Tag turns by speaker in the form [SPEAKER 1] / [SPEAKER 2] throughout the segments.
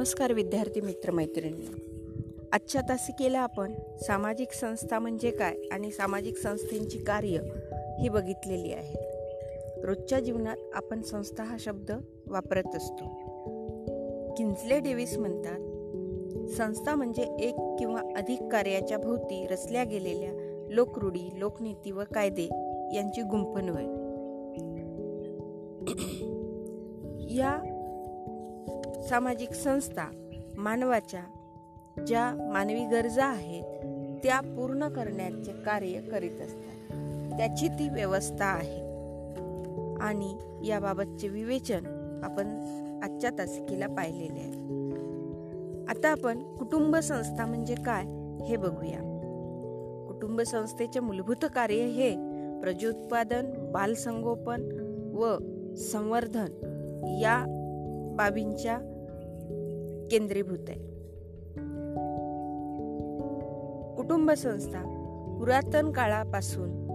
[SPEAKER 1] नमस्कार विद्यार्थी मित्रमैत्रिणी आजच्या तासिकेला आपण सामाजिक संस्था म्हणजे काय आणि सामाजिक संस्थेची कार्य ही बघितलेली आहेत रोजच्या जीवनात आपण संस्था हा शब्द वापरत असतो. किन्सले डेव्हिस म्हणतात संस्था म्हणजे एक किंवा अधिक कार्याच्या भोवती रचल्या गेलेल्या लोकरूढी लोकनीती व कायदे यांची गुंफण होय या सामाजिक संस्था मानवाच्या ज्या मानवी गरजा आहेत त्या पूर्ण करण्याचे कार्य करीत असतात. त्याची ती व्यवस्था आहे. आणि याबाबतचे विवेचन आपण आजच्या तासिकेला पाहिलेले आहे. आता आपण कुटुंब संस्था म्हणजे काय हे बघूया. कुटुंब संस्थेचे मूलभूत कार्य हे प्रजोत्पादन बालसंगोपन व संवर्धन या बाबींच्या केंद्रीभूत आहे. कुटुंब संस्था पुरातन काळापासून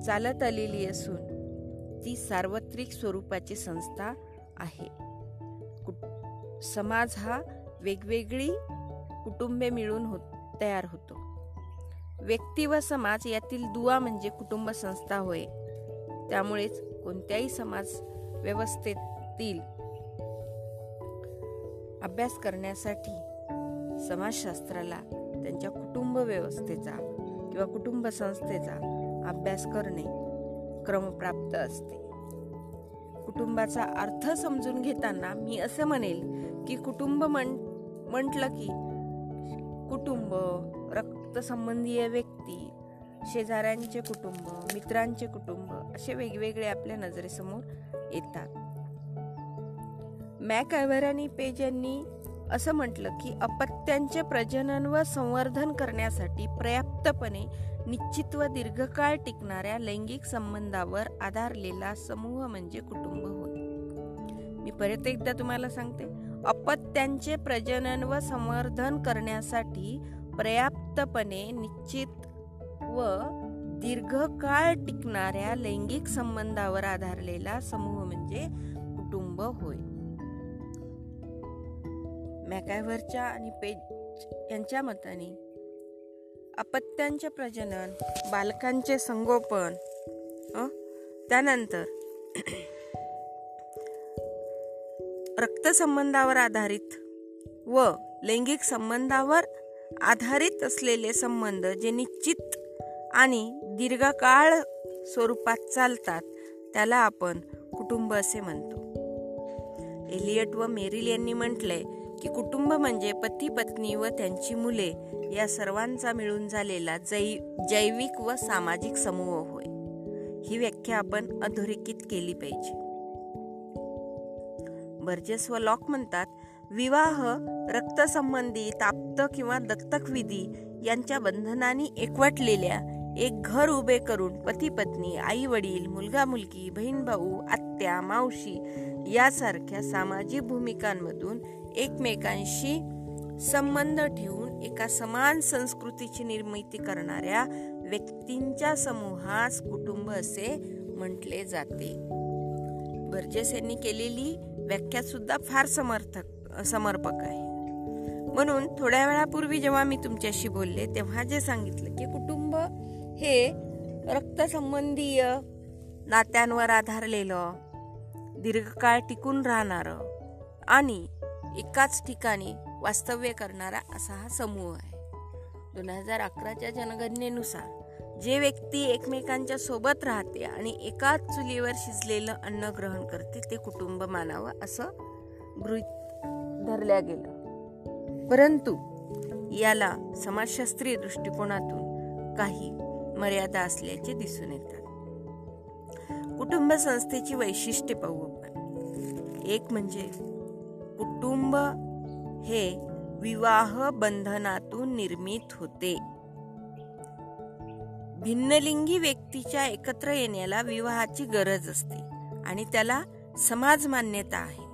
[SPEAKER 1] चालत आलेली असून ती सार्वत्रिक स्वरूपाची संस्था आहे. समाज हा वेगवेगळी कुटुंबे मिळून हो तयार होतो. व्यक्ती व समाज यातील दुवा म्हणजे कुटुंब संस्था होय. त्यामुळेच कोणत्याही समाज व्यवस्थेतील अभ्यास करण्यासाठी समाजशास्त्राला त्यांच्या कुटुंब व्यवस्थेचा किंवा कुटुंब संस्थेचा अभ्यास करणे क्रमप्राप्त असते. कुटुंबाचा अर्थ समजून घेताना मी असं म्हणेल की कुटुंब म्हण म्हटलं की कुटुंब रक्तसंबंधीय व्यक्ती शेजाऱ्यांचे कुटुंब मित्रांचे कुटुंब असे वेगवेगळे आपल्या नजरेसमोर येतात. मॅक आणि पेज यांनी असं म्हटलं की अपत्यांचे प्रजनन व संवर्धन करण्यासाठी पर्याप्तपणे निश्चित व दीर्घकाळ टिकणाऱ्या लैंगिक संबंधावर आधारलेला समूह म्हणजे कुटुंब होय. मी परत एकदा तुम्हाला सांगते अपत्यांचे प्रजनन व संवर्धन करण्यासाठी पर्याप्तपणे निश्चित व दीर्घकाळ टिकणाऱ्या लैंगिक संबंधावर आधारलेला समूह म्हणजे कुटुंब होय. मॅकायव्हरच्या आणि पेज यांच्या मताने अपत्यांचे प्रजनन बालकांचे संगोपन त्यानंतर रक्तसंबंधावर आधारित व लैंगिक संबंधावर आधारित असलेले संबंध जे निश्चित आणि दीर्घकाळ स्वरूपात चालतात त्याला आपण कुटुंब असे म्हणतो. एलियट व मेरिल यांनी म्हटलंय की कुटुंब म्हणजे पती पत्नी व त्यांची मुले या सर्वांचा मिळून झालेला जै जैविक व सामाजिक समूह होय. ही व्याख्या आपण अधोरेखित केली पाहिजे. बर्जेस व लॉक म्हणतात विवाह रक्तसंबंधी ताप्त किंवा दत्तक विधी यांच्या बंधनाने एकवटलेल्या एक घर उभे करून पती पत्नी आई वडील मुलगा मुलगी बहीण भाऊ आत्या मावशी यासारख्या सामाजिक भूमिकांमधून एकमेकांशी संबंध ठेवून एका समान संस्कृतीची निर्मिती करणाऱ्या व्यक्तींच्या समूहास कुटुंब असे म्हटले जाते. बर्जेस यांनी केलेली व्याख्या सुद्धा फार समर्थक समर्पक आहे. म्हणून थोड्या वेळापूर्वी जेव्हा मी तुमच्याशी बोलले तेव्हा जे सांगितलं की कुटुंब हे रक्तसंबंधीय नात्यांवर आधारलेलं दीर्घकाळ टिकून राहणारं आणि एकाच ठिकाणी वास्तव्य करणारा असा हा समूह आहे. दोन हजार अकराच्या जनगणनेनुसार जे व्यक्ती एकमेकांच्या सोबत राहते आणि एकाच चुलीवर शिजलेलं अन्न ग्रहण करते ते कुटुंब मानावं असं गृहित धरल्या गेलं. परंतु याला समाजशास्त्रीय दृष्टिकोनातून काही मर्यादा असल्याचे दिसून येतात. कुटुंब संस्थेची वैशिष्ट्ये पाहू आपण. एक म्हणजे कुटुंब हे विवाह बंधनातून निर्मित होते. भिन्नलिंगी व्यक्तीच्या एकत्र येण्याला विवाहाची गरज असते आणि त्याला समाज मान्यता आहे.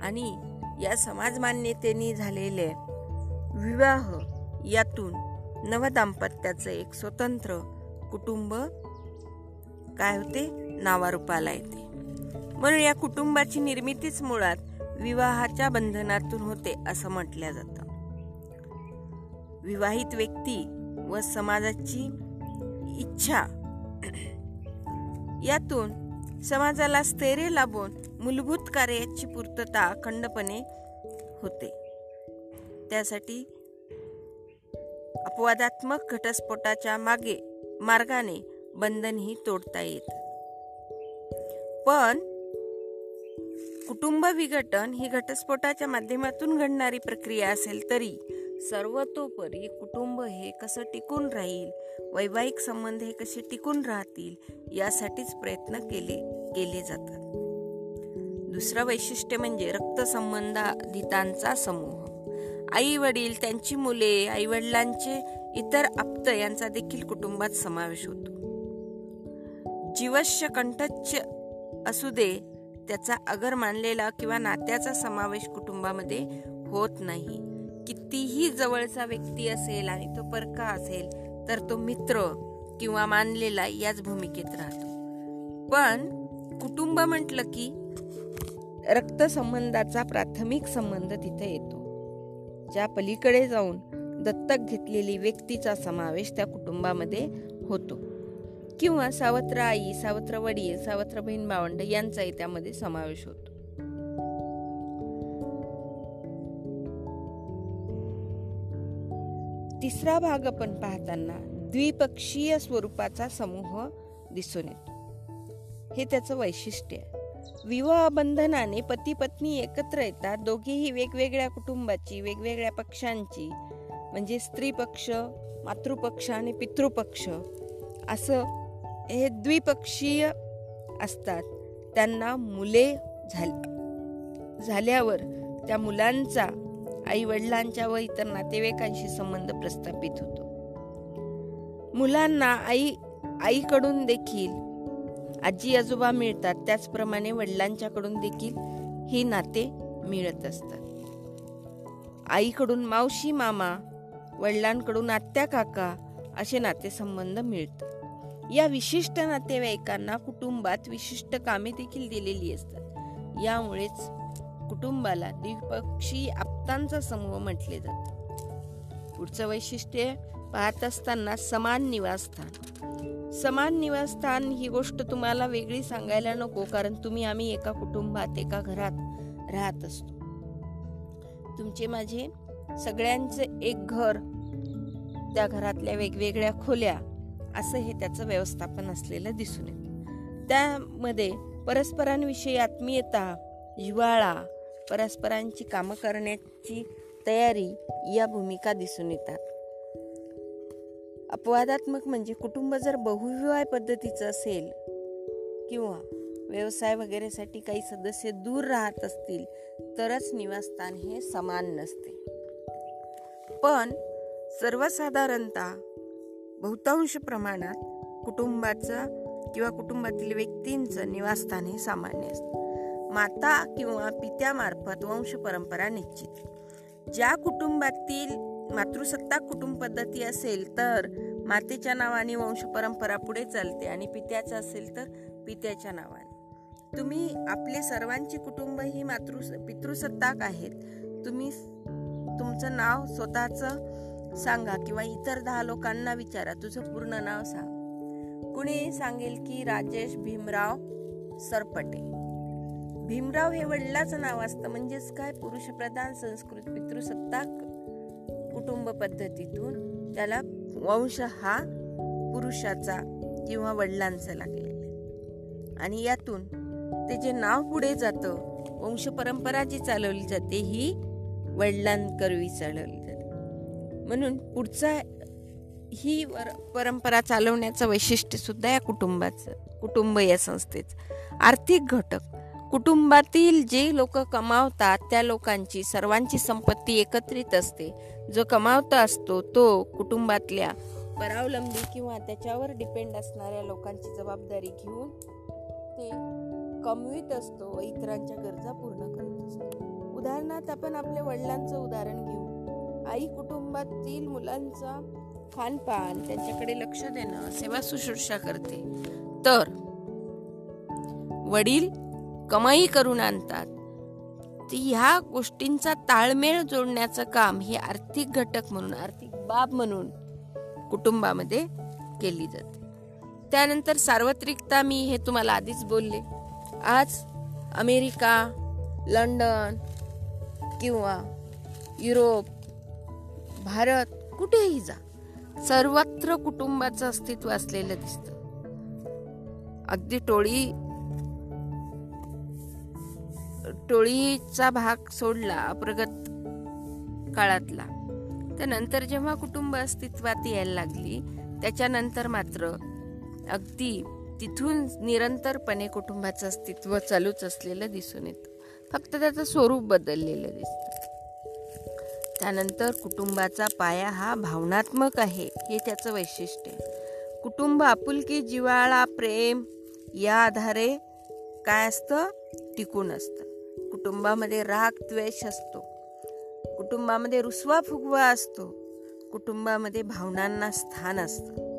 [SPEAKER 1] आणि या समाज मान्यतेने झालेले विवाह यातून नवदाम्पत्याचं एक स्वतंत्र कुटुंब काय होते? नावारूपाला येते. म्हणून या कुटुंबाची निर्मितीच मुळात विवाहाच्या बंधनातून होते असं म्हटलं जातं. विवाहित व्यक्ती व समाजाची इच्छा यातून समाजाला स्थैर्य लाभून मूलभूत कार्याची पूर्तता अखंडपणे होते. त्यासाठी अपवादात्मक घटस्फोटाच्या मागे मार्गाने बंधनही तोडता येत. पण कुटुंब विघटन ही घटस्फोटाच्या माध्यमातून घडणारी प्रक्रिया असेल तरी सर्वतोपरी कुटुंब हे कसं टिकून राहील? वैवाहिक संबंध हे कसे टिकून राहतील? यासाठीच प्रयत्न केले केले जातात. दुसरं वैशिष्ट्य म्हणजे रक्तसंबंधाधितांचा समूह. आई वडील त्यांची मुले आई वडिलांचे इतर आप्त यांचा देखील कुटुंबात समावेश होतो. जीवश्य कंठच्छ असू दे त्याचा अगर मानलेला किंवा नात्याचा समावेश कुटुंबामध्ये होत नाही. कितीही जवळचा व्यक्ती असेल आणि तो परका असेल तर तो मित्र किंवा मानलेला याच भूमिकेत राहतो. पण कुटुंब म्हटलं की रक्तसंबंधाचा प्राथमिक संबंध तिथे येतो. ज्या पलीकडे जाऊन दत्तक घेतलेली व्यक्तीचा समावेश त्या कुटुंबामध्ये होतो. किंवा सावत्र आई सावत्र वडील सावत्र बहीण भावंड यांचाही त्यामध्ये समावेश होतो. तिसरा भाग आपण पाहताना द्विपक्षीय स्वरूपाचा समूह दिसून येतो. हे त्याचं वैशिष्ट्य आहे. विवाह बंधनाने पती पत्नी एकत्र येतात. दोघेही वेगवेगळ्या कुटुंबाची वेगवेगळ्या पक्षांची म्हणजे स्त्री पक्ष मातृपक्ष आणि पितृपक्ष असं हे द्विपक्षीय असतात. त्यांना मुले झाल्यावर त्या मुलांचा आई वडिलांच्या व इतर नातेवाईकांशी संबंध प्रस्थापित होतो. मुलांना आई आईकडून देखील आजी आजोबा मिळतात. त्याचप्रमाणे वडिलांच्याकडून देखील ही नाते मिळत असतात. आईकडून मावशी मामा वडिलांकडून आत्या काका असे नातेसंबंध मिळतात. या विशिष्ट नातेवाईकांना कुटुंबात विशिष्ट कामे देखील दिलेली असतात. यामुळेच कुटुंबाला द्विपक्षी आप्तांचा समूह म्हटले जाते. पुढचं वैशिष्ट्य पाहत असताना समान निवासस्थान. समान निवासस्थान ही गोष्ट तुम्हाला वेगळी सांगायला नको कारण तुम्ही आम्ही एका कुटुंबात एका घरात राहत असतो. तुमचे माझे सगळ्यांचे एक घर त्या घरातल्या वेगवेगळ्या खोल्या असं हे त्याचं व्यवस्थापन असलेलं दिसून येतं. त्यामध्ये परस्परांविषयी आत्मीयता जिवाळा परस्परांची कामं करण्याची तयारी या भूमिका दिसून येतात. अपवादात्मक म्हणजे कुटुंब जर बहुविवाह पद्धतीचं असेल किंवा व्यवसाय वगैरेसाठी काही सदस्य दूर राहत असतील तरच निवासस्थान हे समान नसते. पण सर्वसाधारणतः बहुतांश प्रमाणात कुटुंबाचं किंवा कुटुंबातील व्यक्तींचं निवासस्थान हे सामान्य असतं. माता किंवा पित्यामार्फत वंश परंपरा निश्चित. ज्या कुटुंबातील मातृसत्ताक कुटुंब पद्धती असेल तर मातेच्या नावाने वंश परंपरा पुढे चालते आणि पित्याचं असेल तर पित्याच्या नावाने. तुम्ही आपले सर्वांची कुटुंब ही मातृ पितृसत्ताक आहेत. तुम्ही तुमचं नाव स्वतःचं सांगा किंवा इतर दहा लोकांना विचारा. तुझं पूर्ण नाव सांग. कुणी सांगेल की राजेश भीमराव सरपटे? भीमराव हे वडिलाचं नाव असतं. म्हणजेच काय? पुरुषप्रधान संस्कृत पितृसत्ताक कुटुंब पद्धतीतून त्याला वंश हा पुरुषाचा किंवा वडिलांचा लागलेला आणि यातून ते जे नाव पुढे जातं वंश परंपरा जी चालवली जाते ही वडिलांकरवी चालवली म्हणून पुढचा ही वर परंपरा चालवण्याचं वैशिष्ट्य सुद्धा या कुटुंबाचं कुटुंब या संस्थेचं. आर्थिक घटक. कुटुंबातील जे लोक कमावतात त्या लोकांची सर्वांची संपत्ती एकत्रित असते. जो कमावता असतो तो कुटुंबातल्या परावलंबी किंवा त्याच्यावर डिपेंड असणाऱ्या लोकांची जबाबदारी घेऊन ते कमवीत असतो व इतरांच्या गरजा पूर्ण करत असतो. उदाहरणार्थ आपण आपल्या वडिलांचं उदाहरण घेऊ. आई कुटुंबातील मुलांचा खानपान त्यांच्याकडे लक्ष देणं सेवा शुश्रूषा करते. तर वडील कमाई करून आणतात. तर ह्या गोष्टींचा ताळमेळ जोडण्याचं काम हे आर्थिक घटक म्हणून आर्थिक बाब म्हणून कुटुंबामध्ये केली जाते. त्यानंतर सार्वत्रिकता मी हे तुम्हाला आधीच बोलले. आज अमेरिका लंडन किंवा युरोप भारत कुठेही जा. सर्वत्र कुटुंबाचं अस्तित्व असलेलं दिसतं. अगदी टोळी टोळीचा भाग सोडला प्रगत काळातला. त्यानंतर जेव्हा कुटुंब अस्तित्वात यायला लागली त्याच्यानंतर मात्र अगदी तिथून निरंतरपणे कुटुंबाचं अस्तित्व चालूच असलेलं दिसून येतं. फक्त त्याचं स्वरूप बदललेलं दिसतं. त्यानंतर कुटुंबाचा पाया हा भावनात्मक आहे हे त्याचं वैशिष्ट्य आहे. कुटुंब आपुलकी जिवाळा प्रेम या आधारे काय असतं? टिकून असतं. कुटुंबामध्ये राग द्वेष असतो. कुटुंबामध्ये रुसवा फुगवा असतो. कुटुंबामध्ये भावनांना स्थान असतं.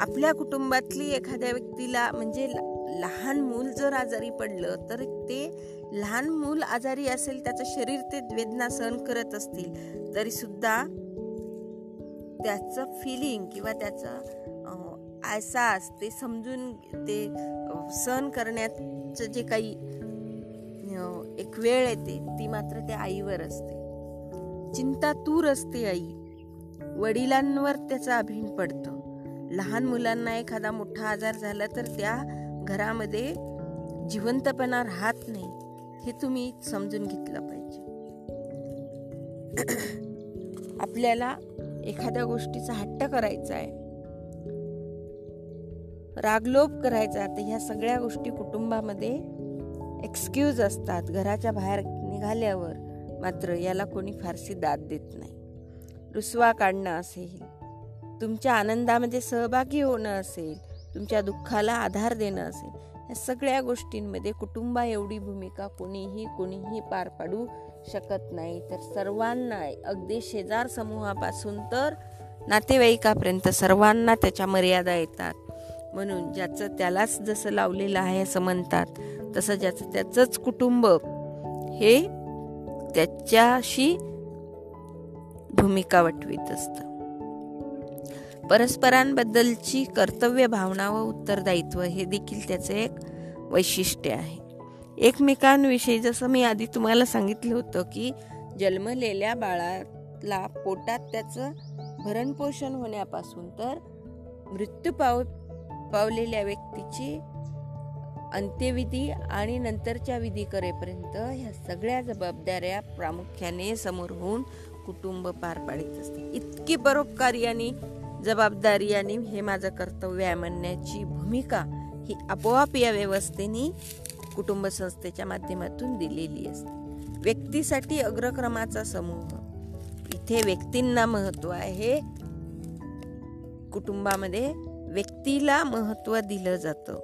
[SPEAKER 1] आपल्या कुटुंबातली एखाद्या व्यक्तीला म्हणजे लहान मूल जर आजारी पडलं तर ते लहान मूल आजारी असेल त्याचं शरीर ते वेदना सहन करत असतील तरी सुद्धा त्याचं फिलिंग किंवा त्याचं आयसास ते समजून ते सहन करण्याचं जे काही एक वेळ येते ती मात्र त्या आईवर असते. चिंता तूर असते आई. वडिलांवर त्याचा अभिन पडतं. लहान मुलांना एखादा मोठा आजार झाला तर त्या घरामध्ये जिवंतपणा राहत नाही. हे तुम्ही समजून घेतलं पाहिजे. आपल्याला एखाद्या गोष्टीचा हट्ट करायचा आहे रागलोप करायचा तर ह्या सगळ्या गोष्टी कुटुंबामध्ये एक्सक्यूज असतात. घराच्या बाहेर निघाल्यावर मात्र याला कोणी फारशी दाद देत नाही. रुसवा काढणं असेल तुमच्या आनंदामध्ये सहभागी होणं असेल तुमच्या दुःखाला आधार देणं असेल या सगळ्या गोष्टींमध्ये कुटुंबा एवढी भूमिका कोणीही कोणीही पार पाडू शकत नाही. तर सर्वांना अगदी शेजार समूहापासून तर नातेवाईकापर्यंत सर्वांना त्याच्या मर्यादा येतात. म्हणून ज्याचं त्यालाच जसं लावलेलं आहे असं म्हणतात तसं ज्याचं त्याचंच कुटुंब हे त्याच्याशी भूमिका वटवीत असतं. परस्परांबद्दलची कर्तव्य भावना व उत्तरदायित्व हे देखील त्याचे एक वैशिष्ट्य आहे. एकमेकांविषयी जसं मी आधी तुम्हाला सांगितलं होतं की जन्मलेल्या बाळाला पोटात त्याचं भरणपोषण होण्यापासून तर मृत्यू पाव पावलेल्या व्यक्तीची अंत्यविधी आणि नंतरच्या विधी करेपर्यंत ह्या सगळ्या जबाबदाऱ्या प्रामुख्याने समोर होऊन कुटुंब पार पाडित असते इतकी परोपकारी आणि जबाबदारी आणि हे माझं कर्तव्य आहे म्हणण्याची भूमिका ही आपोआप या व्यवस्थेने कुटुंब संस्थेच्या माध्यमातून दिलेली असते. व्यक्तीसाठी अग्रक्रमाचा समूह. इथे व्यक्तींना महत्त्व आहे. कुटुंबामध्ये व्यक्तीला महत्त्व दिलं जातं.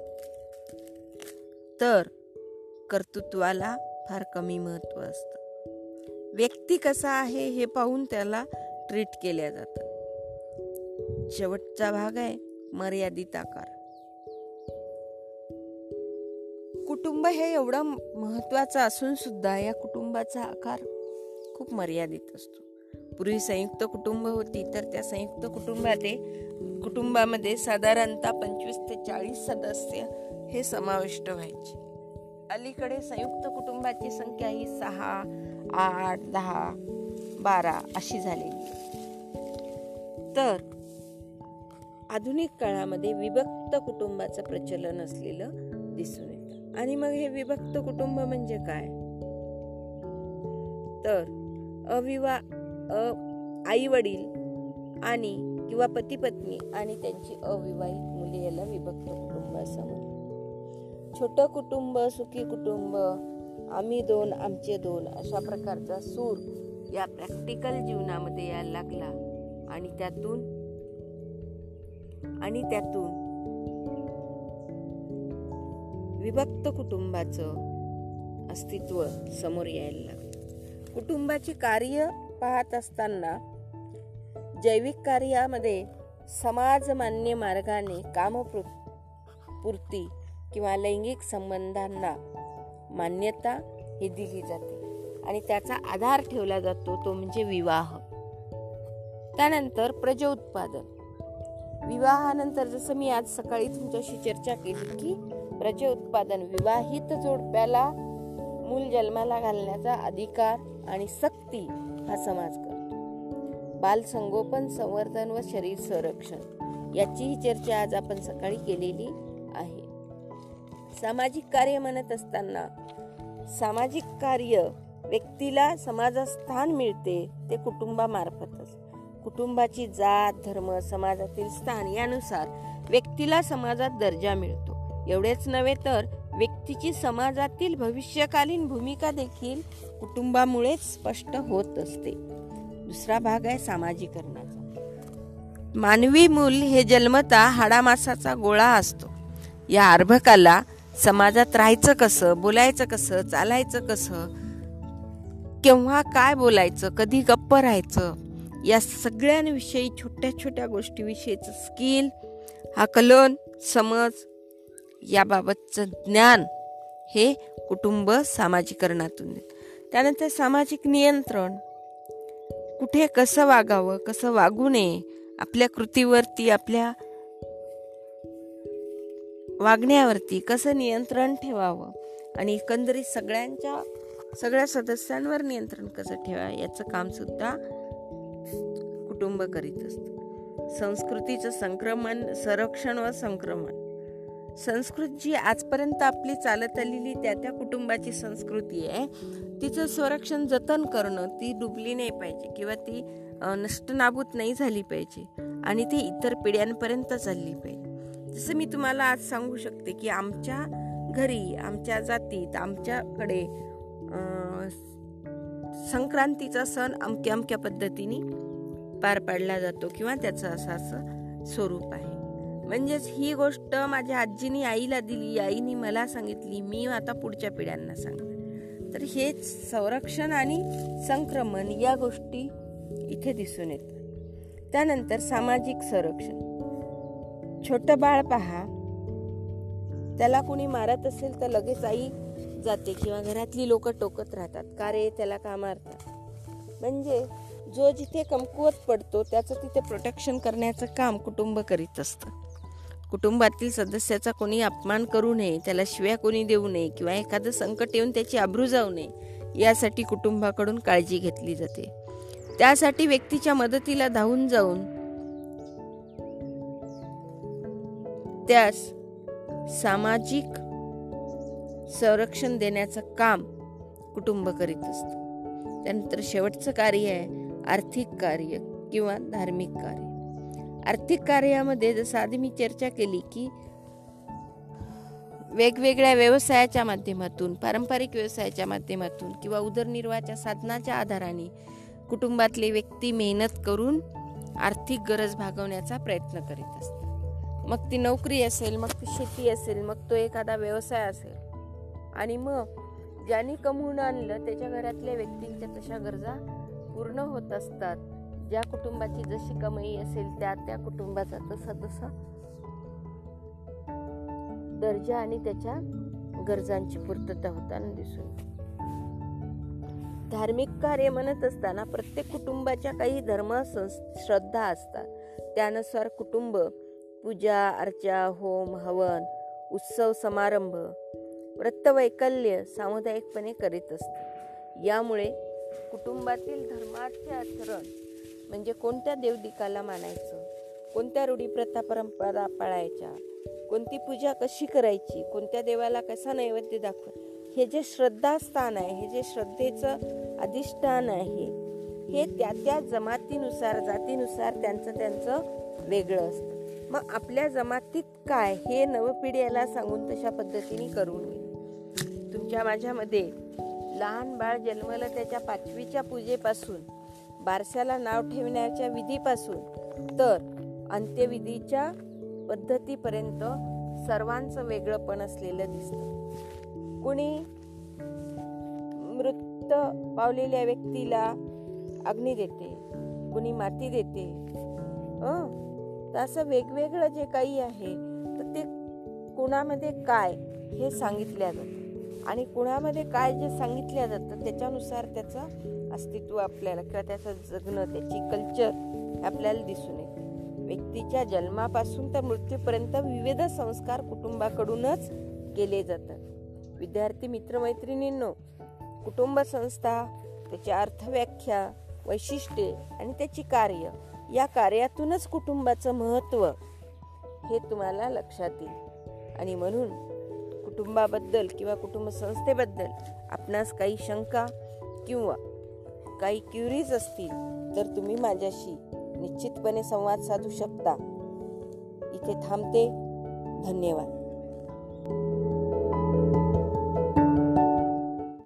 [SPEAKER 1] तर कर्तृत्वाला फार कमी महत्त्व असतं. व्यक्ती कसा आहे हे पाहून त्याला ट्रीट केल्या जातं शेवटचा भाग आहे मर्यादित आकार. कुटुंब हे एवढं महत्वाचं असून सुद्धा या कुटुंबाचा आकार खूप मर्यादित असतो. पूर्वी संयुक्त कुटुंब होती तर त्या संयुक्त कुटुंबाते कुटुंबामध्ये साधारणतः पंचवीस ते चाळीस सदस्य हे समाविष्ट व्हायचे. अलीकडे संयुक्त कुटुंबाची संख्या ही सहा आठ दहा बारा अशी झालेली तर आधुनिक काळामध्ये विभक्त कुटुंबाचं प्रचलन असलेलं दिसून येतं. आणि मग हे विभक्त कुटुंब म्हणजे काय? तर अविवा आई वडील आणि किंवा पती पत्नी आणि त्यांची अविवाहित मुले याला विभक्त कुटुंब असं म्हणतात. छोटं कुटुंब सुखी कुटुंब आम्ही दोन आमचे दोन अशा प्रकारचा सूर या प्रॅक्टिकल जीवनामध्ये यायला लागला. आणि त्यातून आणि त्यातून विभक्त कुटुंबाचं अस्तित्व समोर यायला लागलं. कुटुंबाची कार्य पाहत असताना जैविक कार्यामध्ये समाजमान्य मार्गाने कामपूर्ती किंवा लैंगिक संबंधांना मान्यता ही दिली जाते आणि त्याचा आधार ठेवला जातो तो म्हणजे विवाह. त्यानंतर प्रज उत्पादन विवाहानंतर जसं मी आज सकाळी तुमच्याशी चर्चा केली की प्रज उत्पादन विवाहित जोडप्याला मूल जन्माला घालण्याचा अधिकार आणि सक्ती हा समाज करतो. बाल संगोपन संवर्धन व शरीर संरक्षण याचीही चर्चा आज आपण सकाळी केलेली आहे. सामाजिक कार्य म्हणत असताना सामाजिक कार्य व्यक्तीला समाजात स्थान मिळते ते कुटुंबामार्फतच. कुटुंबाची जात धर्म समाजातील स्थान यानुसार व्यक्तीला समाजात दर्जा मिळतो. एवढेच नव्हे तर व्यक्तीची समाजातील भविष्यकालीन भूमिका देखील कुटुंबामुळेच स्पष्ट होत असते. दुसरा भाग आहे सामाजिकरणाचा. मानवी मूल हे जन्मता हाडामासाचा गोळा असतो. या अर्भकाला समाजात राहायचं कसं बोलायचं कसं चालायचं कसं केव्हा काय बोलायचं कधी गप्प राहायचं या सगळ्यांविषयी छोट्या छोट्या गोष्टीविषयीचं स्किल आकलन समज याबाबतचं ज्ञान हे कुटुंब सामाजिकरणातून त्यानंतर सामाजिक नियंत्रण. कुठे कसं वागावं कसं वागू नये आपल्या कृतीवरती आपल्या वागण्यावरती कसं नियंत्रण ठेवावं आणि एकंदरीत सगळ्यांच्या सगळ्या सदस्यांवर नियंत्रण कसं ठेवा याचं काम सुद्धा कुटुंब करीत असतं. संस्कृतीचं संक्रमण संरक्षण व संक्रमण. संस्कृत जी आजपर्यंत आपली चालत आलेली त्या त्या कुटुंबाची संस्कृती आहे तिचं संरक्षण जतन करणं ती डुबली नाही पाहिजे किंवा ती नष्ट नाबूत नाही झाली पाहिजे आणि ती इतर पिढ्यांपर्यंत चालली पाहिजे. जसं मी तुम्हाला आज सांगू शकते की आमच्या घरी आमच्या जातीत आमच्याकडे संक्रांतीचा सण अमक्या अमक्या पद्धतीने पार पाडला जातो किंवा त्याचं असं असं स्वरूप आहे. म्हणजेच ही गोष्ट माझ्या आजीनी आईला दिली. आईनी मला सांगितली. मी आता पुढच्या पिढ्यांना सांगते तर हेच संरक्षण आणि संक्रमण या गोष्टी इथे दिसून येतात. त्यानंतर सामाजिक संरक्षण. छोटं बाळ पहा. त्याला कुणी मारत असेल तर लगेच आई जाते किंवा घरातली लोक टोकत राहतात का रे त्याला का मारतात म्हणजे जो जिथे कमकुवत पडतो त्याचं तिथे प्रोटेक्शन करण्याचं काम कुटुंब करीत असतं. कुटुंबातील सदस्याचा कोणी अपमान करू नये त्याला शिव्या कोणी देऊ नये किंवा एखादं संकट येऊन त्याची आबरू जाऊ नये यासाठी कुटुंबाकडून काळजी घेतली जाते. त्यासाठी व्यक्तीच्या मदतीला धावून जाऊन त्यास सामाजिक संरक्षण देण्याचं काम कुटुंब करीत असतं. त्यानंतर शेवटचं कार्य आहे आर्थिक कार्य किंवा धार्मिक कार्य. आर्थिक कार्यामध्ये जसं आधी मी चर्चा केली की वेगवेगळ्या व्यवसायाच्या माध्यमातून पारंपरिक व्यवसायाच्या माध्यमातून किंवा उदरनिर्वाहाच्या साधनाच्या आधाराने कुटुंबातले व्यक्ती मेहनत करून आर्थिक गरज भागवण्याचा प्रयत्न करीत असतात. मग ती नोकरी असेल मग ती शेती असेल मग तो एखादा व्यवसाय असेल आणि मग ज्यांनी कमवून आणलं त्याच्या घरातल्या व्यक्तींच्या तशा गरजा पूर्ण होत असतात. ज्या कुटुंबाची जशी कमाई असेल त्या त्या कुटुंबाचा तसा तसा दर्जा आणि त्याच्या गरजांची पूर्तता होताना दिसून धार्मिक कार्य म्हणत असताना प्रत्येक कुटुंबाच्या काही धर्म श्रद्धा असतात. त्यानुसार कुटुंब पूजा अर्चा होम हवन उत्सव समारंभ व्रतवैकल्य सामुदायिकपणे करीत असते. यामुळे कुटुंबातील धर्माचे आचरण म्हणजे कोणत्या देवदिकाला मानायचं कोणत्या रूढी प्रथा परंपरा पाळायच्या कोणती पूजा कशी करायची कोणत्या देवाला कसा नैवेद्य दाखव हे जे श्रद्धास्थान आहे हे जे श्रद्धेचं अधिष्ठान आहे हे त्या त्या जमातीनुसार जातीनुसार त्यांचं त्यांचं वेगळं असतं. मग आपल्या जमातीत काय हे नवपिढीला सांगून तशा पद्धतीने करून घे तुमच्या माझ्यामध्ये लहान बाळ जन्मलं त्याच्या पाचवीच्या पूजेपासून बारशाला नाव ठेवण्याच्या विधीपासून तर अंत्यविधीच्या पद्धतीपर्यंत सर्वांचं वेगळंपण असलेलं दिसतं. कुणी मृत पावलेल्या व्यक्तीला अग्नी देते कुणी माती देते तर असं वेगवेगळं जे काही आहे तर ते कुणामध्ये काय हे सांगितल्या जातं. आणि कुणामध्ये काय जे सांगितलं जातं त्याच्यानुसार त्याचं अस्तित्व आपल्याला किंवा त्याचं जगणं त्याची कल्चर आपल्याला दिसून येते. व्यक्तीच्या जन्मापासून तर मृत्यूपर्यंत विविध संस्कार कुटुंबाकडूनच केले जातात. विद्यार्थी मित्रमैत्रिणींनो कुटुंब संस्था त्याची अर्थव्याख्या वैशिष्ट्ये आणि त्याची कार्य या कार्यातूनच कुटुंबाचं महत्त्व हे तुम्हाला लक्षात येईल. आणि म्हणून कुटुंबाबद्दल किंवा कुटुंब संस्थेबद्दल आपणास काही शंका किंवा काही क्युरीज असतील तर तुम्ही माझ्याशी निश्चितपणे संवाद साधू शकता. इथे थांबते. धन्यवाद.